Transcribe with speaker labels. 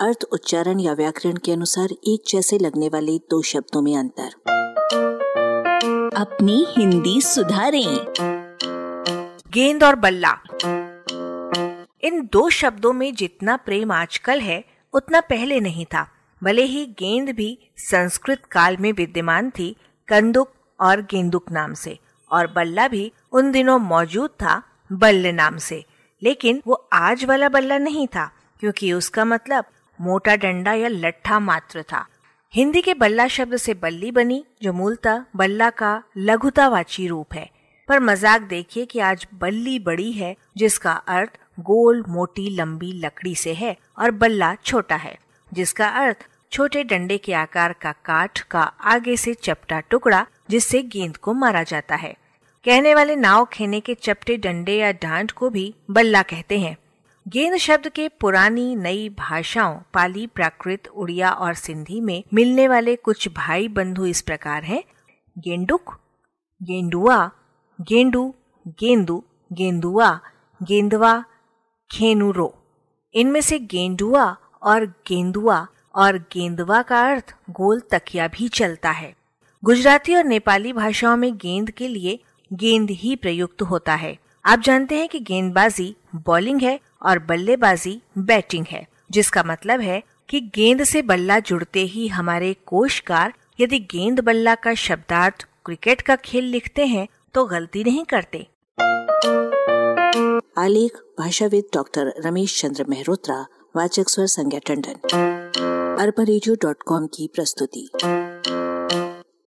Speaker 1: अर्थ, उच्चारण या व्याकरण के अनुसार एक जैसे लगने वाले दो शब्दों में अंतर।
Speaker 2: अपनी हिंदी सुधारें।
Speaker 3: गेंद और बल्ला। इन दो शब्दों में जितना प्रेम आजकल है, उतना पहले नहीं था। भले ही गेंद भी संस्कृत काल में विद्यमान थी, कंदुक और गेंदुक नाम से, और बल्ला भी उन दिनों मौजूद था, बल्ल नाम से। लेकिन वो आज वाला बल्ला नहीं था, क्योंकि उसका मतलब मोटा डंडा या लट्ठा मात्र था। हिंदी के बल्ला शब्द से बल्ली बनी, जो मूलतः बल्ला का लघुतावाची रूप है। पर मज़ाक देखिए कि आज बल्ली बड़ी है, जिसका अर्थ गोल, मोटी, लंबी लकड़ी से है और बल्ला छोटा है, जिसका अर्थ छोटे डंडे के आकार का काठ का आगे से चपटा टुकड़ा, जिससे गेंद को मारा जाता है। कहने वाले नाव खेने के चपटे डंडे या डांट को भी बल्ला कहते हैं। गेंद शब्द के पुरानी नई भाषाओं, पाली, प्राकृत, उड़िया और सिंधी में मिलने वाले कुछ भाई बंधु इस प्रकार हैं। गेंडुक, गेंडुआ, गेंडू, गेंदू, गेंदुआ, गेंदवा, खेनुरो। इनमें से गेंडुआ और गेंदुआ और गेंदवा का अर्थ गोल तकिया भी चलता है। गुजराती और नेपाली भाषाओं में गेंद के लिए गेंद ही प्रयुक्त होता है। आप जानते हैं कि गेंदबाजी बॉलिंग है और बल्लेबाजी बैटिंग है, जिसका मतलब है कि गेंद से बल्ला जुड़ते ही हमारे कोशकार यदि गेंद बल्ला का शब्दार्थ क्रिकेट का खेल लिखते हैं तो गलती नहीं करते।
Speaker 1: आलेख, भाषाविद डॉक्टर रमेश चंद्र मेहरोत्रा, वाचक स्वर संज्ञा टंडन। अरबा की प्रस्तुति।